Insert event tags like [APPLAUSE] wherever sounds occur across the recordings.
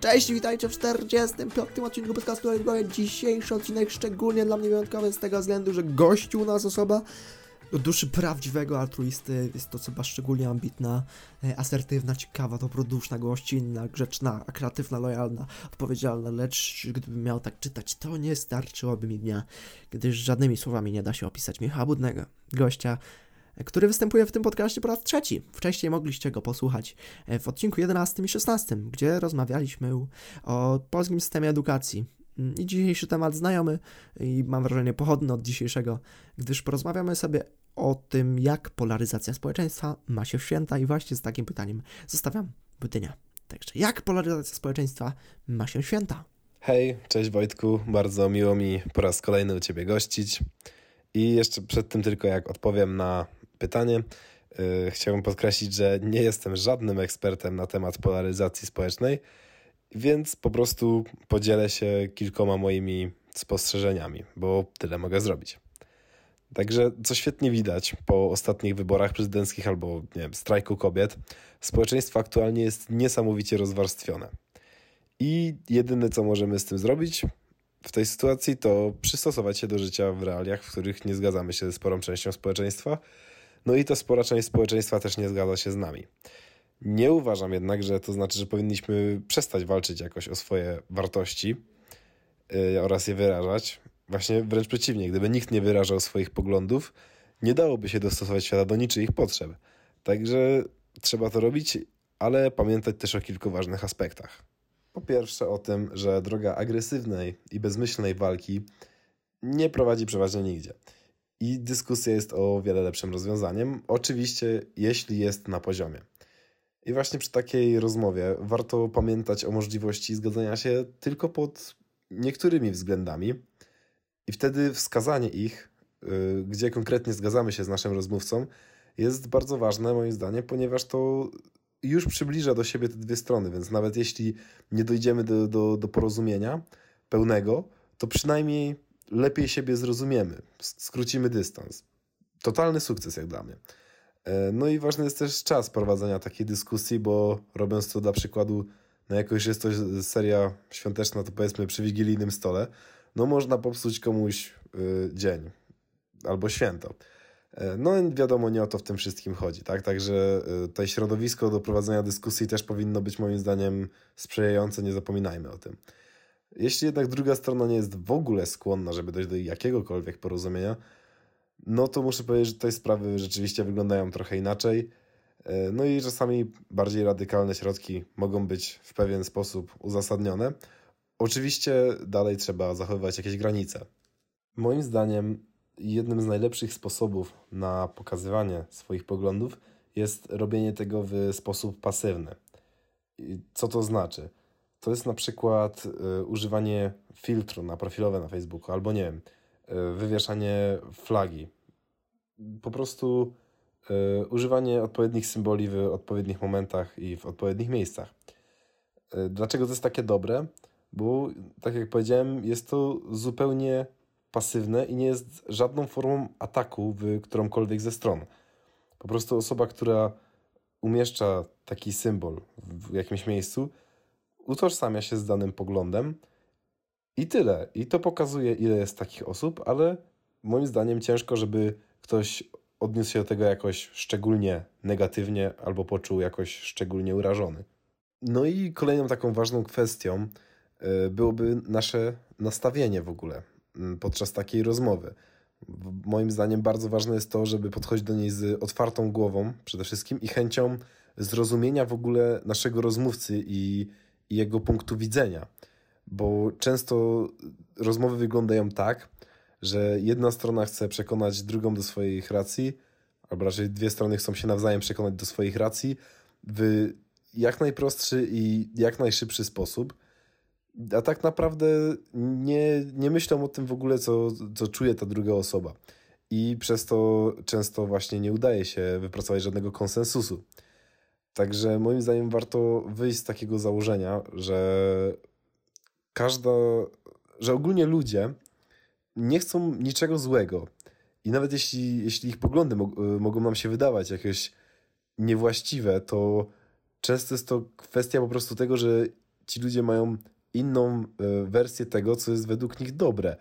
Cześć, witajcie w 45. odcinku podcastu Oligoja. Dzisiejszy odcinek szczególnie dla mnie wyjątkowy z tego względu, że gościu u nas osoba do duszy prawdziwego altruisty. Jest to osoba szczególnie ambitna, e, asertywna, ciekawa, dobroduszna, gościnna, grzeczna, kreatywna, lojalna, odpowiedzialna, lecz gdybym miał tak czytać, to nie starczyłoby mi dnia, gdyż żadnymi słowami nie da się opisać Michała Budnego, gościa, który występuje w tym podcaście po raz trzeci. Wcześniej mogliście go posłuchać e, w odcinku 11 i 16, gdzie rozmawialiśmy o polskim systemie edukacji. I dzisiejszy temat znajomy i mam wrażenie pochodny od dzisiejszego, gdyż porozmawiamy sobie o tym, jak polaryzacja społeczeństwa ma się w święta i właśnie z takim pytaniem zostawiam pytania. Także jak polaryzacja społeczeństwa ma się w święta? Hej, cześć Wojtku, bardzo miło mi po raz kolejny u Ciebie gościć. I jeszcze przed tym tylko jak odpowiem na pytanie, yy, chciałbym podkreślić, że nie jestem żadnym ekspertem na temat polaryzacji społecznej, więc po prostu podzielę się kilkoma moimi spostrzeżeniami, bo tyle mogę zrobić. Także, co świetnie widać po ostatnich wyborach prezydenckich albo nie wiem, strajku kobiet, społeczeństwo aktualnie jest niesamowicie rozwarstwione. I jedyne, co możemy z tym zrobić w tej sytuacji, to przystosować się do życia w realiach, w których nie zgadzamy się ze sporą częścią społeczeństwa, no i ta spora część społeczeństwa też nie zgadza się z nami. Nie uważam jednak, że to znaczy, że powinniśmy przestać walczyć jakoś o swoje wartości yy, oraz je wyrażać. Właśnie wręcz przeciwnie, gdyby nikt nie wyrażał swoich poglądów, nie dałoby się dostosować świata do niczyich potrzeb. Także trzeba to robić, ale pamiętać też o kilku ważnych aspektach. Po pierwsze o tym, że droga agresywnej i bezmyślnej walki nie prowadzi przeważnie nigdzie. I dyskusja jest o wiele lepszym rozwiązaniem, oczywiście jeśli jest na poziomie. I właśnie przy takiej rozmowie warto pamiętać o możliwości zgadzania się tylko pod niektórymi względami, i wtedy wskazanie ich, y, gdzie konkretnie zgadzamy się z naszym rozmówcą, jest bardzo ważne moim zdaniem, ponieważ to już przybliża do siebie te dwie strony, więc nawet jeśli nie dojdziemy do, do, do porozumienia pełnego, to przynajmniej lepiej siebie zrozumiemy, skrócimy dystans. Totalny sukces jak dla mnie. E, no i ważny jest też czas prowadzenia takiej dyskusji, bo robiąc to dla przykładu, no jakoś jest to seria świąteczna, to powiedzmy przy wigilijnym stole, no można popsuć komuś y, dzień albo święto. E, no wiadomo, nie o to w tym wszystkim chodzi, tak? Także y, to środowisko do prowadzenia dyskusji też powinno być moim zdaniem sprzyjające, nie zapominajmy o tym. Jeśli jednak druga strona nie jest w ogóle skłonna, żeby dojść do jakiegokolwiek porozumienia, no to muszę powiedzieć, że te sprawy rzeczywiście wyglądają trochę inaczej. E, no i czasami bardziej radykalne środki mogą być w pewien sposób uzasadnione. Oczywiście dalej trzeba zachowywać jakieś granice. Moim zdaniem jednym z najlepszych sposobów na pokazywanie swoich poglądów jest robienie tego w sposób pasywny. Co to znaczy? To jest na przykład y, używanie filtru na profilowe na Facebooku, albo nie wiem, y, wywieszanie flagi. Po prostu y, używanie odpowiednich symboli w odpowiednich momentach i w odpowiednich miejscach. Dlaczego to jest takie dobre? bo tak jak powiedziałem, jest to zupełnie pasywne i nie jest żadną formą ataku w którąkolwiek ze stron. Po prostu osoba, która umieszcza taki symbol w jakimś miejscu, utożsamia się z danym poglądem i tyle. I to pokazuje, ile jest takich osób, ale moim zdaniem ciężko, żeby ktoś odniósł się do tego jakoś szczególnie negatywnie albo poczuł jakoś szczególnie urażony. No i kolejną taką ważną kwestią, E, byłoby nasze nastawienie w ogóle mm, podczas takiej rozmowy. Moim zdaniem bardzo ważne jest to, żeby podchodzić do niej z otwartą głową przede wszystkim i chęcią zrozumienia w ogóle naszego rozmówcy i jego punktu widzenia. Bo często rozmowy wyglądają tak, że jedna strona chce przekonać drugą do swoich racji, albo raczej dwie strony chcą się nawzajem przekonać do swoich racji w jak najprostszy i jak najszybszy sposób a tak naprawdę nie, nie myślą o tym w ogóle, co, co czuje ta druga osoba. I przez to często właśnie nie udaje się wypracować żadnego konsensusu. Także moim zdaniem warto wyjść z takiego założenia, że każda, że ogólnie ludzie nie chcą niczego złego. I nawet jeśli, jeśli ich poglądy mogą nam się wydawać jakieś niewłaściwe, to często jest to kwestia po prostu tego, że ci ludzie mają inną e, wersję tego, co jest według nich dobre.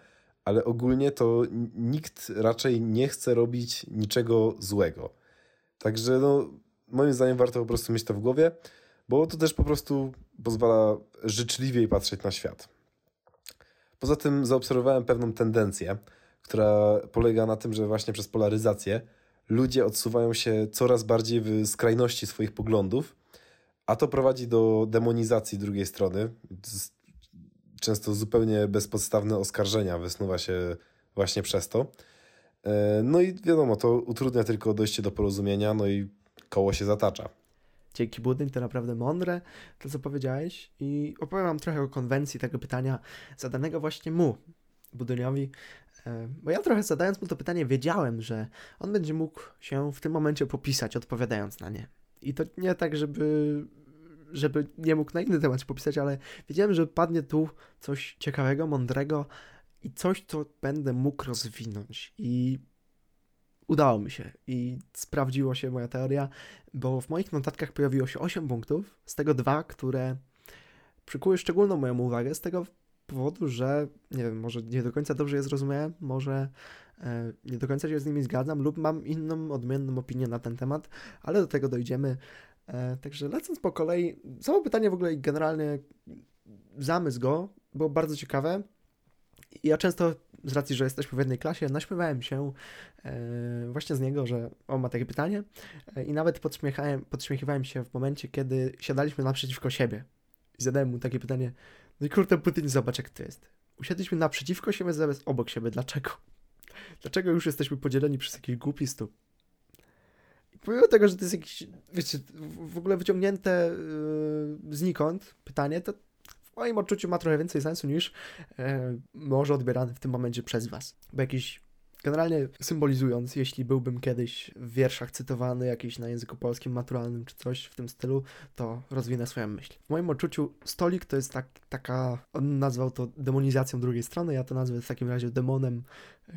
Ale ogólnie to nikt raczej nie chce robić niczego złego. Także no, moim zdaniem warto po prostu mieć to w głowie, bo to też po prostu pozwala życzliwiej patrzeć na świat. Poza tym zaobserwowałem pewną tendencję, która polega na tym, że właśnie przez polaryzację ludzie odsuwają się coraz bardziej w skrajności swoich poglądów, a to prowadzi do demonizacji drugiej strony. Często zupełnie bezpodstawne oskarżenia wysnuwa się właśnie przez to. E, no i wiadomo, to utrudnia tylko dojście do porozumienia, no i koło się zatacza. Dzięki Budyń, to naprawdę mądre, to co powiedziałeś i opowiem wam trochę o konwencji tego pytania zadanego właśnie mu, Budyniowi, e, bo ja trochę zadając mu to pytanie wiedziałem, że on będzie mógł się w tym momencie popisać, odpowiadając na nie. I to nie tak, żeby, żeby nie mógł na inny temat się popisać, ale wiedziałem, że padnie tu coś ciekawego, mądrego i coś, co będę mógł rozwinąć. I udało mi się i sprawdziło się moja teoria, bo w moich notatkach pojawiło się 8 punktów, z tego dwa, które przykuły szczególną moją uwagę, z tego powodu, że nie wiem, może nie do końca dobrze je zrozumiałem, może e, nie do końca się z nimi zgadzam lub mam inną, odmienną opinię na ten temat, ale do tego dojdziemy. E, także lecąc po kolei, samo pytanie w ogóle generalnie zamysł go było bardzo ciekawe. Ja często z racji, że jesteśmy w jednej klasie, naśmiewałem się e, właśnie z niego, że on ma takie pytanie e, i nawet podśmiechiwałem się w momencie, kiedy siadaliśmy naprzeciwko siebie. I zadałem mu takie pytanie, no i kurde, Putin, zobacz jak to jest. Usiedliśmy naprzeciwko siebie, zamiast obok siebie. Dlaczego? Dlaczego już jesteśmy podzieleni przez jakiś głupi stóp? I pomimo tego, że to jest jakieś, wiecie, w ogóle wyciągnięte yy, znikąd pytanie, to w moim odczuciu ma trochę więcej sensu niż e, może odbierany w tym momencie przez Was. Bo jakiś Generalnie symbolizując, jeśli byłbym kiedyś w wierszach cytowany jakiś na języku polskim maturalnym czy coś w tym stylu, to rozwinę swoją myśl. W moim odczuciu stolik to jest tak, taka, on nazwał to demonizacją drugiej strony, ja to nazwę w takim razie demonem,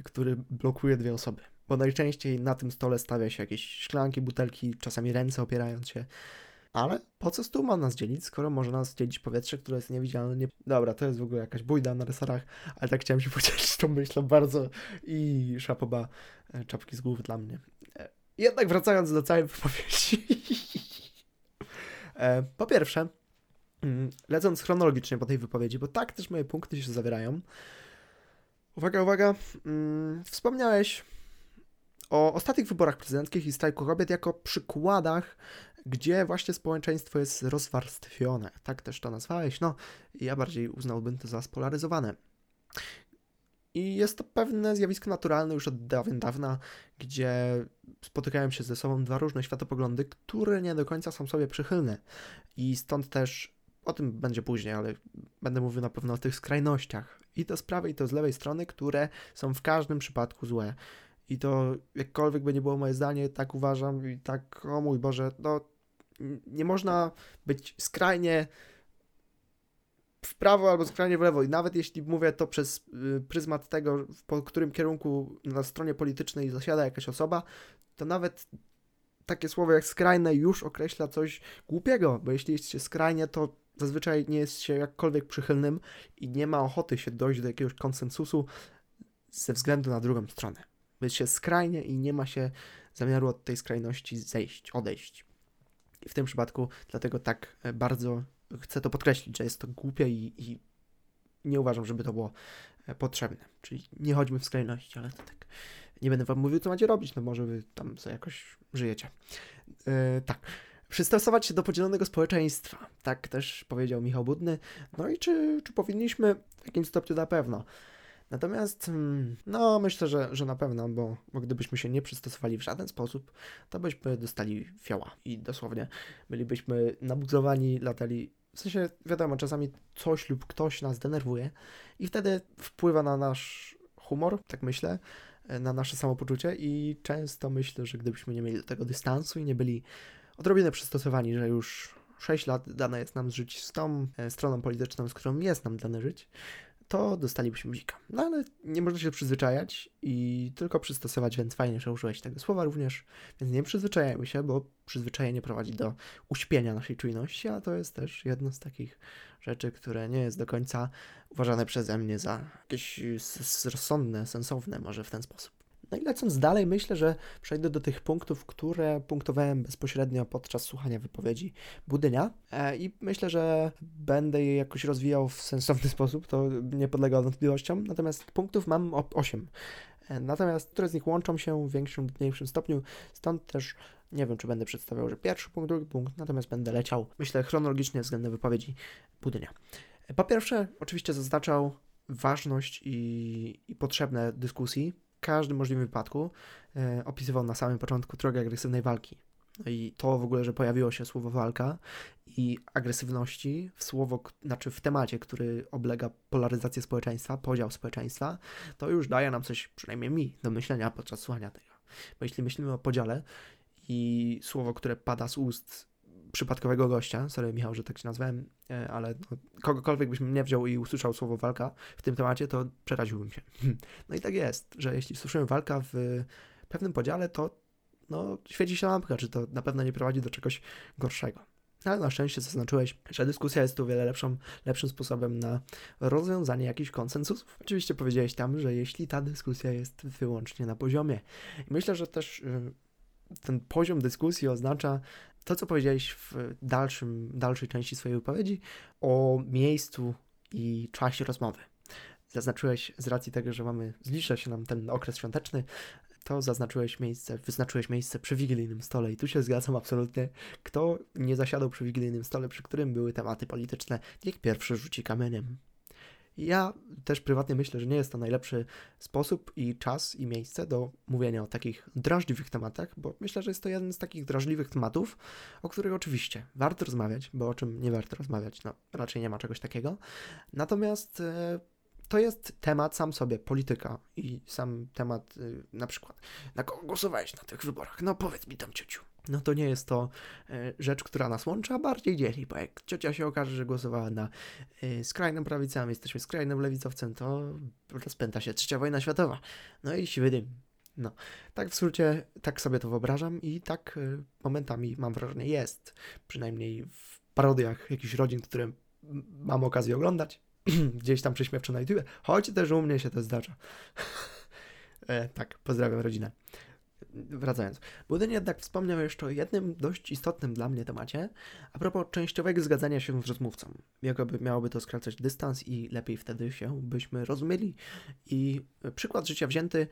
który blokuje dwie osoby. Bo najczęściej na tym stole stawia się jakieś szklanki, butelki, czasami ręce opierając się ale po co stół ma nas dzielić, skoro może nas dzielić powietrze, które jest niewidzialne? Nie... Dobra, to jest w ogóle jakaś bójda na resorach, ale tak chciałem się [LAUGHS] podzielić tą myślą bardzo i szapoba e, czapki z głów dla mnie. E, jednak wracając do całej wypowiedzi. [LAUGHS] E, po pierwsze, mm, lecąc chronologicznie po tej wypowiedzi, bo tak też moje punkty się zawierają. Uwaga, uwaga. Mm, wspomniałeś o ostatnich wyborach prezydenckich i strajku kobiet jako przykładach gdzie właśnie społeczeństwo jest rozwarstwione. Tak też to nazwałeś. No, ja bardziej uznałbym to za spolaryzowane. I jest to pewne zjawisko naturalne już od dawien dawna, gdzie spotykają się ze sobą dwa różne światopoglądy, które nie do końca są sobie przychylne. I stąd też, o tym będzie później, ale będę mówił na pewno o tych skrajnościach. I to z prawej, i to z lewej strony, które są w każdym przypadku złe. I to jakkolwiek by nie było moje zdanie, tak uważam i tak, o mój Boże, no nie można być skrajnie w prawo albo skrajnie w lewo. I nawet jeśli mówię to przez y, pryzmat tego, po którym kierunku na stronie politycznej zasiada jakaś osoba, to nawet takie słowo jak skrajne już określa coś głupiego, bo jeśli jest się skrajnie, to zazwyczaj nie jest się jakkolwiek przychylnym i nie ma ochoty się dojść do jakiegoś konsensusu ze względu na drugą stronę. Być się skrajnie i nie ma się zamiaru od tej skrajności zejść, odejść. I w tym przypadku dlatego tak e, bardzo chcę to podkreślić, że jest to głupie i, i nie uważam, żeby to było e, potrzebne. Czyli nie chodźmy w skrajności, ale to tak. Nie będę wam mówił, co macie robić, no może wy tam sobie jakoś żyjecie. Yy, tak. Przystosować się do podzielonego społeczeństwa. Tak też powiedział Michał Budny. No i czy, czy powinniśmy? W jakim stopniu na pewno. Natomiast, mm, no, myślę, że, że na pewno, bo, bo gdybyśmy się nie przystosowali w żaden sposób, to byśmy dostali fioła i dosłownie bylibyśmy nabuzowani, latali. W sensie, wiadomo, czasami coś lub ktoś nas denerwuje i wtedy wpływa na nasz humor, tak myślę, na nasze samopoczucie i często myślę, że gdybyśmy nie mieli do tego dystansu i nie byli odrobinę przystosowani, że już 6 lat dane jest nam żyć z tą e, stroną polityczną, z którą jest nam dane żyć, to dostalibyśmy bzika. No ale nie można się przyzwyczajać i tylko przystosować, więc fajnie, że użyłeś tego słowa również, więc nie przyzwyczajajmy się, bo przyzwyczajenie prowadzi do uśpienia naszej czujności, a to jest też jedno z takich rzeczy, które nie jest do końca uważane przeze mnie za jakieś rozsądne, sensowne może w ten sposób. No i lecąc dalej, myślę, że przejdę do tych punktów, które punktowałem bezpośrednio podczas słuchania wypowiedzi Budynia e, i myślę, że będę je jakoś rozwijał w sensowny [LAUGHS] sposób, to nie podlega wątpliwościom, natomiast punktów mam 8. E, natomiast które z nich łączą się w większym lub mniejszym stopniu, stąd też nie wiem, czy będę przedstawiał, że pierwszy punkt, drugi punkt, natomiast będę leciał, myślę, chronologicznie względem wypowiedzi Budynia. E, po pierwsze, oczywiście zaznaczał ważność i, i potrzebne dyskusji, każdym możliwym wypadku e, opisywał na samym początku drogę agresywnej walki. No i to w ogóle, że pojawiło się słowo walka i agresywności w słowo, znaczy w temacie, który oblega polaryzację społeczeństwa, podział społeczeństwa, to już daje nam coś, przynajmniej mi, do myślenia podczas słuchania tego. Bo jeśli myślimy o podziale i słowo, które pada z ust przypadkowego gościa, sorry Michał, że tak się nazwałem, e, ale no, kogokolwiek byś mnie wziął i usłyszał słowo walka w tym temacie, to przeraziłbym się. [LAUGHS] No i tak jest, że jeśli słyszymy walka w pewnym podziale, to no, świeci się lampka, czy to na pewno nie prowadzi do czegoś gorszego. Ale na szczęście zaznaczyłeś, że dyskusja jest tu wiele lepszą, lepszym sposobem na rozwiązanie jakichś konsensusów. Oczywiście powiedziałeś tam, że jeśli ta dyskusja jest wyłącznie na poziomie. Myślę, że też y, ten poziom dyskusji oznacza to, co powiedziałeś w dalszym, dalszej części swojej wypowiedzi o miejscu i czasie rozmowy. Zaznaczyłeś z racji tego, że mamy, zbliża się nam ten okres świąteczny, to zaznaczyłeś miejsce, wyznaczyłeś miejsce przy wigilijnym stole i tu się zgadzam absolutnie. Kto nie zasiadał przy wigilijnym stole, przy którym były tematy polityczne, niech pierwszy rzuci kamieniem. Ja też prywatnie myślę, że nie jest to najlepszy sposób i czas i miejsce do mówienia o takich drażliwych tematach, bo myślę, że jest to jeden z takich drażliwych tematów, o których oczywiście warto rozmawiać, bo o czym nie warto rozmawiać, no raczej nie ma czegoś takiego. Natomiast e, to jest temat sam sobie, polityka i sam temat y, na przykład, na kogo głosowałeś na tych wyborach? No powiedz mi tam ciociu no to nie jest to e, rzecz, która nas łączy, a bardziej dzieli, bo jak ciocia się okaże, że głosowała na e, skrajną prawicę, a my jesteśmy skrajnym lewicowcem, to rozpęta się trzecia wojna światowa. No i siwy dym. No, tak w skrócie, tak sobie to wyobrażam i tak e, momentami mam wrażenie jest, przynajmniej w parodiach jakichś rodzin, które mam okazję oglądać, [CLEARS THROAT] gdzieś tam prześmiewczo na YouTube, choć też u mnie się to zdarza. [LAUGHS] e, tak, pozdrawiam rodzinę wracając. Budyń jednak wspomniał jeszcze o jednym dość istotnym dla mnie temacie, a propos częściowego zgadzania się z rozmówcą. Jakoby miałoby to skracać dystans i lepiej wtedy się byśmy rozumieli. I przykład życia wzięty,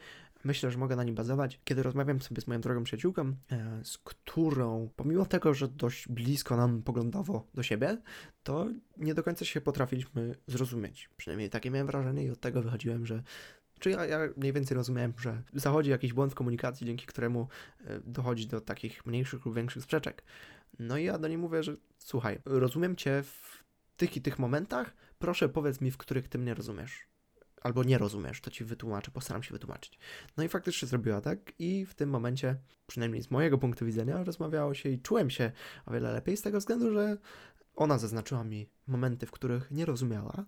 myślę, że mogę na nim bazować. Kiedy rozmawiam sobie z moją drogą przyjaciółką, e, z którą, pomimo tego, że dość blisko nam poglądowo do siebie, to nie do końca się potrafiliśmy zrozumieć. Przynajmniej takie miałem wrażenie i od tego wychodziłem, że czy ja, ja mniej więcej rozumiem, że zachodzi jakiś błąd w komunikacji, dzięki któremu e, dochodzi do takich mniejszych lub większych sprzeczek. No i ja do niej mówię, że słuchaj, rozumiem cię w tych i tych momentach, proszę powiedz mi, w których ty mnie rozumiesz. Albo nie rozumiesz, to ci wytłumaczę, postaram się wytłumaczyć. No i faktycznie zrobiła tak, i w tym momencie, przynajmniej z mojego punktu widzenia, rozmawiało się i czułem się o wiele lepiej z tego względu, że ona zaznaczyła mi momenty, w których nie rozumiała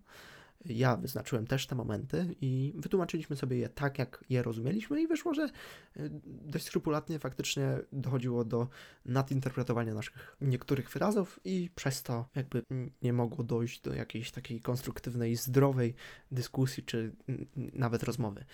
ja wyznaczyłem też te momenty i wytłumaczyliśmy sobie je tak, jak je rozumieliśmy i wyszło, że e, dość skrupulatnie faktycznie dochodziło do nadinterpretowania naszych niektórych wyrazów i przez to jakby nie mogło dojść do jakiejś takiej konstruktywnej, zdrowej dyskusji czy nawet rozmowy.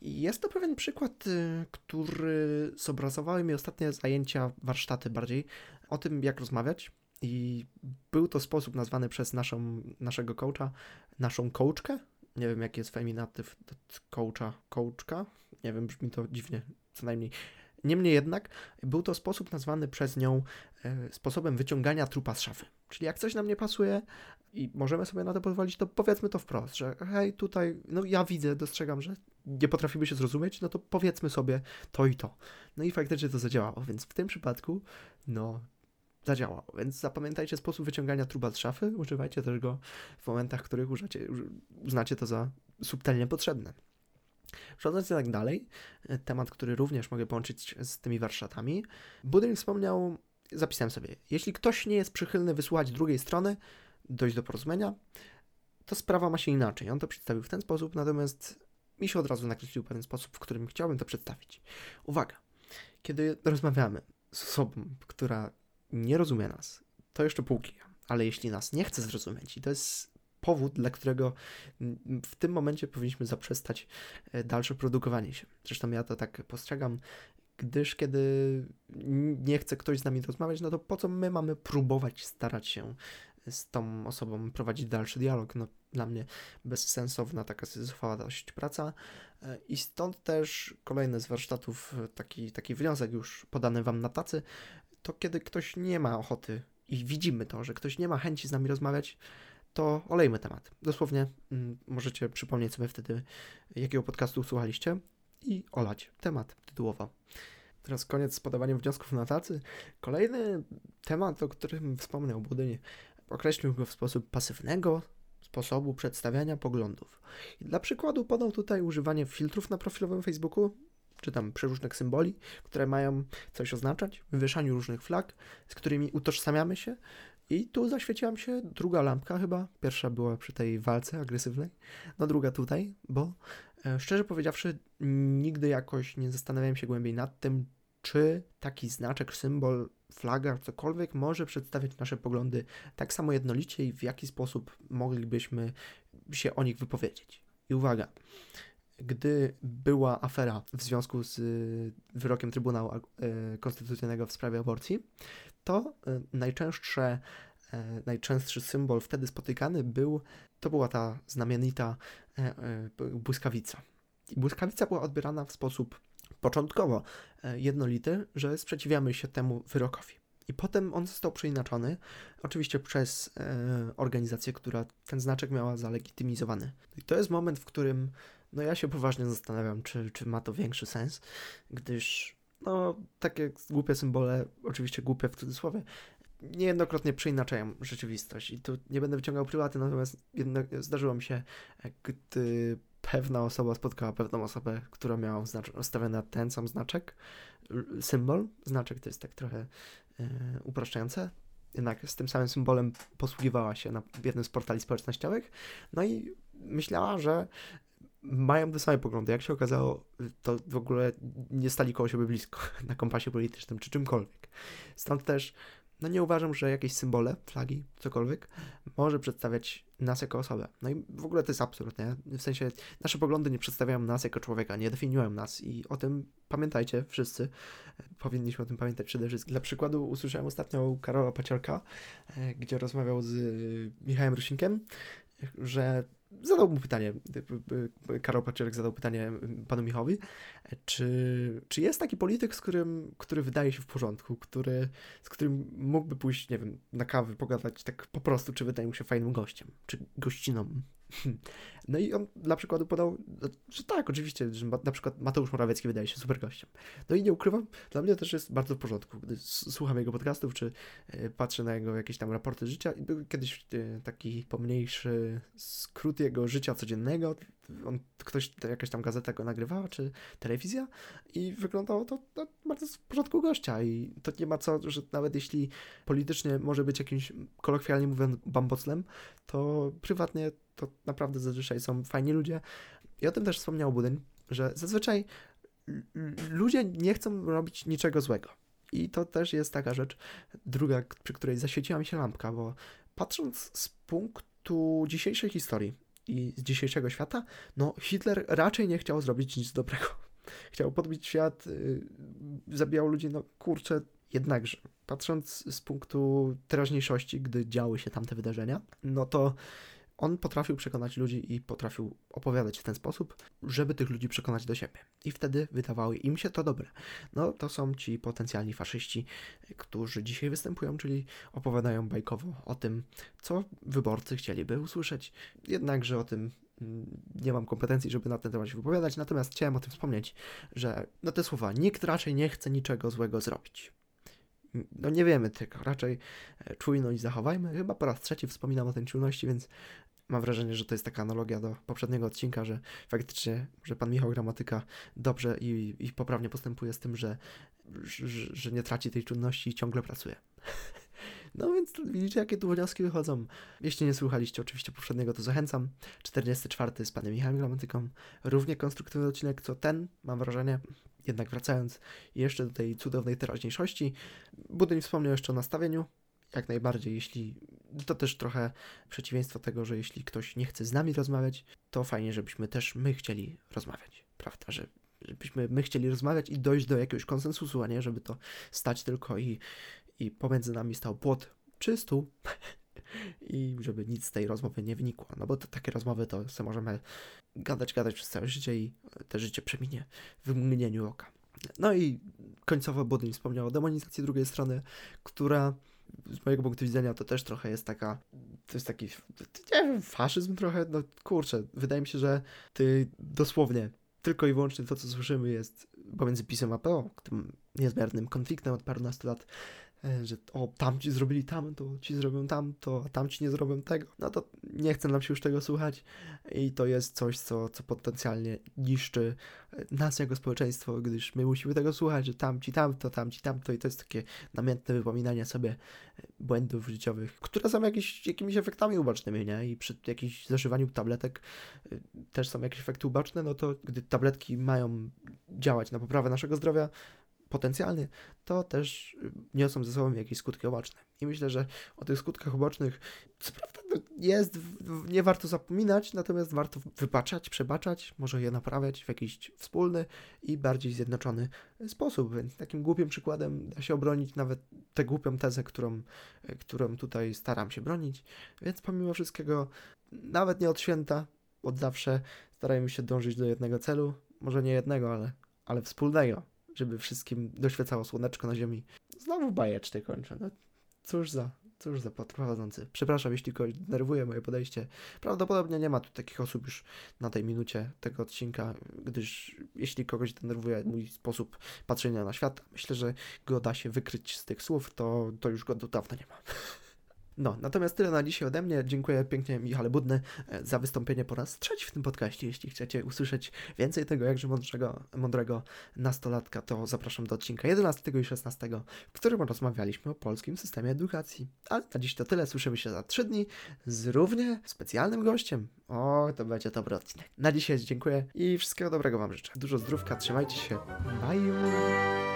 I jest to pewien przykład, e, który zobrazowały mi ostatnie zajęcia, warsztaty bardziej o tym, jak rozmawiać, i był to sposób nazwany przez naszą, naszego coacha, naszą coachkę. Nie wiem, jaki jest feminatyw coacha, coachka. Nie wiem, brzmi to dziwnie, co najmniej. Niemniej jednak był to sposób nazwany przez nią e, sposobem wyciągania trupa z szafy. Czyli jak coś nam nie pasuje i możemy sobie na to pozwolić, to powiedzmy to wprost, że hej, tutaj, no ja widzę, dostrzegam, że nie potrafimy się zrozumieć, no to powiedzmy sobie to i to. No i faktycznie to zadziałało, więc w tym przypadku, no zadziałało. Więc zapamiętajcie sposób wyciągania truba z szafy, używajcie też go w momentach, w których użycie, uznacie to za subtelnie potrzebne. Przechodząc jednak dalej, temat, który również mogę połączyć z tymi warsztatami, Budyń wspomniał, zapisałem sobie, jeśli ktoś nie jest przychylny wysłuchać drugiej strony, dojść do porozumienia, to sprawa ma się inaczej. On to przedstawił w ten sposób, natomiast mi się od razu nakreślił pewien sposób, w którym chciałbym to przedstawić. Uwaga, kiedy rozmawiamy z osobą, która nie rozumie nas, to jeszcze półki, ale jeśli nas nie chce zrozumieć i to jest powód, dla którego w tym momencie powinniśmy zaprzestać e, dalsze produkowanie się. Zresztą ja to tak postrzegam, gdyż kiedy nie chce ktoś z nami rozmawiać, no to po co my mamy próbować starać się z tą osobą prowadzić dalszy dialog? No, dla mnie bezsensowna taka dość praca e, i stąd też kolejny z warsztatów taki, taki wniosek już podany Wam na tacy, to kiedy ktoś nie ma ochoty i widzimy to, że ktoś nie ma chęci z nami rozmawiać, to olejmy temat. Dosłownie mm, możecie przypomnieć sobie wtedy, jakiego podcastu słuchaliście i olać temat tytułowo. Teraz koniec z podawaniem wniosków na tacy. Kolejny temat, o którym wspomniał Budyń, określił go w sposób pasywnego sposobu przedstawiania poglądów. I dla przykładu podał tutaj używanie filtrów na profilowym Facebooku, czy tam przeróżnych symboli, które mają coś oznaczać, wywieszaniu różnych flag, z którymi utożsamiamy się. I tu zaświeciła mi się druga lampka chyba. Pierwsza była przy tej walce agresywnej, no druga tutaj, bo e, szczerze powiedziawszy, nigdy jakoś nie zastanawiałem się głębiej nad tym, czy taki znaczek, symbol, flaga, cokolwiek może przedstawiać nasze poglądy tak samo jednolicie i w jaki sposób moglibyśmy się o nich wypowiedzieć. I uwaga, gdy była afera w związku z y, wyrokiem Trybunału y, Konstytucyjnego w sprawie aborcji, to y, najczęstsze, najczęstszy symbol wtedy spotykany był, to była ta znamienita błyskawica. I błyskawica była odbierana w sposób początkowo jednolity, że sprzeciwiamy się temu wyrokowi. I potem on został przeinaczony, oczywiście przez e, organizację, która ten znaczek miała zalegitymizowany. I to jest moment, w którym no ja się poważnie zastanawiam, czy, czy ma to większy sens, gdyż no takie głupie symbole, oczywiście głupie w cudzysłowie, niejednokrotnie przeinaczają rzeczywistość i tu nie będę wyciągał prywaty, natomiast jednak zdarzyło mi się, gdy pewna osoba spotkała pewną osobę, która miała ustawiony ten sam znaczek, symbol, znaczek to jest tak trochę upraszczające, jednak z tym samym symbolem posługiwała się na jednym z portali społecznościowych, no i myślała, że mają te same poglądy. Jak się okazało, to w ogóle nie stali koło siebie blisko [LAUGHS] na kompasie politycznym czy czymkolwiek. Stąd też no nie uważam, że jakieś symbole, flagi, cokolwiek, może przedstawiać nas jako osobę. No i w ogóle to jest absurd, nie? W sensie nasze poglądy nie przedstawiają nas jako człowieka, nie definiują nas i o tym pamiętajcie wszyscy. Powinniśmy o tym pamiętać przede wszystkim. Dla przykładu usłyszałem ostatnio Karola Paciorka, e, gdzie rozmawiał z Michałem Rusinkiem, że zadał mu pytanie, Karol Paczerek zadał pytanie panu Michowi, czy, czy jest taki polityk, z którym, który wydaje się w porządku, który, z którym mógłby pójść, nie wiem, na kawę, pogadać tak po prostu, czy wydaje mu się fajnym gościem, czy gościną. [LAUGHS] No i on dla przykładu podał, że tak, oczywiście, że na przykład Mateusz Morawiecki wydaje się super gościem. No i nie ukrywam, dla mnie też jest bardzo w porządku, gdy słucham jego podcastów, czy e, patrzę na jego jakieś tam raporty życia. Był kiedyś e, taki pomniejszy skrót jego życia codziennego, on, ktoś, jakaś tam gazeta go nagrywała, czy telewizja i wyglądało to no, bardzo w porządku gościa. I to nie ma co, że nawet jeśli politycznie może być jakimś, kolokwialnie mówiąc, bamboclem, to prywatnie to naprawdę zazwyczaj są fajni ludzie. I o tym też wspomniał Budyn, że zazwyczaj ludzie nie chcą robić niczego złego. I to też jest taka rzecz, druga, przy której zaświeciła mi się lampka, bo patrząc z punktu dzisiejszej historii i z dzisiejszego świata, no Hitler raczej nie chciał zrobić nic dobrego. [LAUGHS] Chciał podbić świat, yy, zabijał ludzi, no kurczę, jednakże patrząc z punktu teraźniejszości, gdy działy się tamte wydarzenia, no to on potrafił przekonać ludzi i potrafił opowiadać w ten sposób, żeby tych ludzi przekonać do siebie. I wtedy wydawało im się to dobre. No to są ci potencjalni faszyści, którzy dzisiaj występują, czyli opowiadają bajkowo o tym, co wyborcy chcieliby usłyszeć. Jednakże o tym mm, nie mam kompetencji, żeby na ten temat się wypowiadać, natomiast chciałem o tym wspomnieć, że no te słowa, nikt raczej nie chce niczego złego zrobić no nie wiemy tego, raczej e, czujność zachowajmy. Chyba po raz trzeci wspominam o tej czujności, więc mam wrażenie, że to jest taka analogia do poprzedniego odcinka, że faktycznie, że pan Michał Gramatyka dobrze i, i poprawnie postępuje z tym, że, że, że nie traci tej czujności i ciągle pracuje. [LAUGHS] No więc widzicie, jakie tu wnioski wychodzą. Jeśli nie słuchaliście oczywiście poprzedniego, to zachęcam. 44 z panem Michałem Gramatyką. Równie konstruktywny odcinek co ten, mam wrażenie. Jednak wracając jeszcze do tej cudownej teraźniejszości, Budyń wspomniał jeszcze o nastawieniu. Jak najbardziej, jeśli to też trochę przeciwieństwo tego, że jeśli ktoś nie chce z nami rozmawiać, to fajnie, żebyśmy też my chcieli rozmawiać, prawda? Że, żebyśmy my chcieli rozmawiać i dojść do jakiegoś konsensusu, a nie żeby to stać tylko i, i pomiędzy nami stał płot czy stół [LAUGHS] i żeby nic z tej rozmowy nie wynikło. No bo to, takie rozmowy to sobie możemy gadać, gadać przez całe życie i te życie przeminie w mgnieniu oka. No i końcowo Budyń wspomniał o demonizacji drugiej strony, która z mojego punktu widzenia to też trochę jest taka, to jest taki, nie wiem, faszyzm trochę, no kurczę, wydaje mi się, że ty dosłownie tylko i wyłącznie to, co słyszymy jest pomiędzy PiSem a PO, tym niezmiernym konfliktem od parunastu lat, że o, tamci zrobili tam, to ci zrobią tam, to a tamci nie zrobią tego, no to nie chcę nam się już tego słuchać. I to jest coś, co, co potencjalnie niszczy e, nas jako społeczeństwo, gdyż my musimy tego słuchać, że tamci tamto, tamci tamto. I to jest takie namiętne wypominanie sobie e, błędów życiowych, które są jakieś, jakimiś efektami ubocznymi, nie? I przy jakimś zażywaniu tabletek też są jakieś efekty uboczne, no to gdy tabletki mają działać na poprawę naszego zdrowia, potencjalny, to też niosą ze sobą jakieś skutki uboczne. I myślę, że o tych skutkach ubocznych, co prawda, no, jest, nie warto zapominać, natomiast warto wybaczać, przebaczać, może je naprawiać w jakiś wspólny i bardziej zjednoczony sposób. Więc takim głupim przykładem da się obronić nawet tę głupią tezę, którą, którą tutaj staram się bronić. Więc pomimo wszystkiego, nawet nie od święta, od zawsze starajmy się dążyć do jednego celu, może nie jednego, ale, ale wspólnego żeby wszystkim doświecało słoneczko na ziemi. Znowu bajecznie kończę. No, cóż za, cóż za prowadzący. Przepraszam, jeśli kogoś denerwuje moje podejście. Prawdopodobnie nie ma tu takich osób już na tej minucie tego odcinka, gdyż jeśli kogoś denerwuje mój sposób patrzenia na świat, myślę, że go da się wykryć z tych słów, to, to już go do dawna nie ma. No, natomiast tyle na dzisiaj ode mnie. Dziękuję pięknie Michale Budny e, za wystąpienie po raz trzeci w tym podcaście. Jeśli chcecie usłyszeć więcej tego jakże mądrego, mądrego nastolatka, to zapraszam do odcinka 11 i 16, w którym rozmawialiśmy o polskim systemie edukacji. Ale na dziś to tyle. Słyszymy się za 3 dni z równie specjalnym gościem. O, to będzie dobry odcinek. Na dzisiaj dziękuję i wszystkiego dobrego Wam życzę. Dużo zdrówka, trzymajcie się. Bye!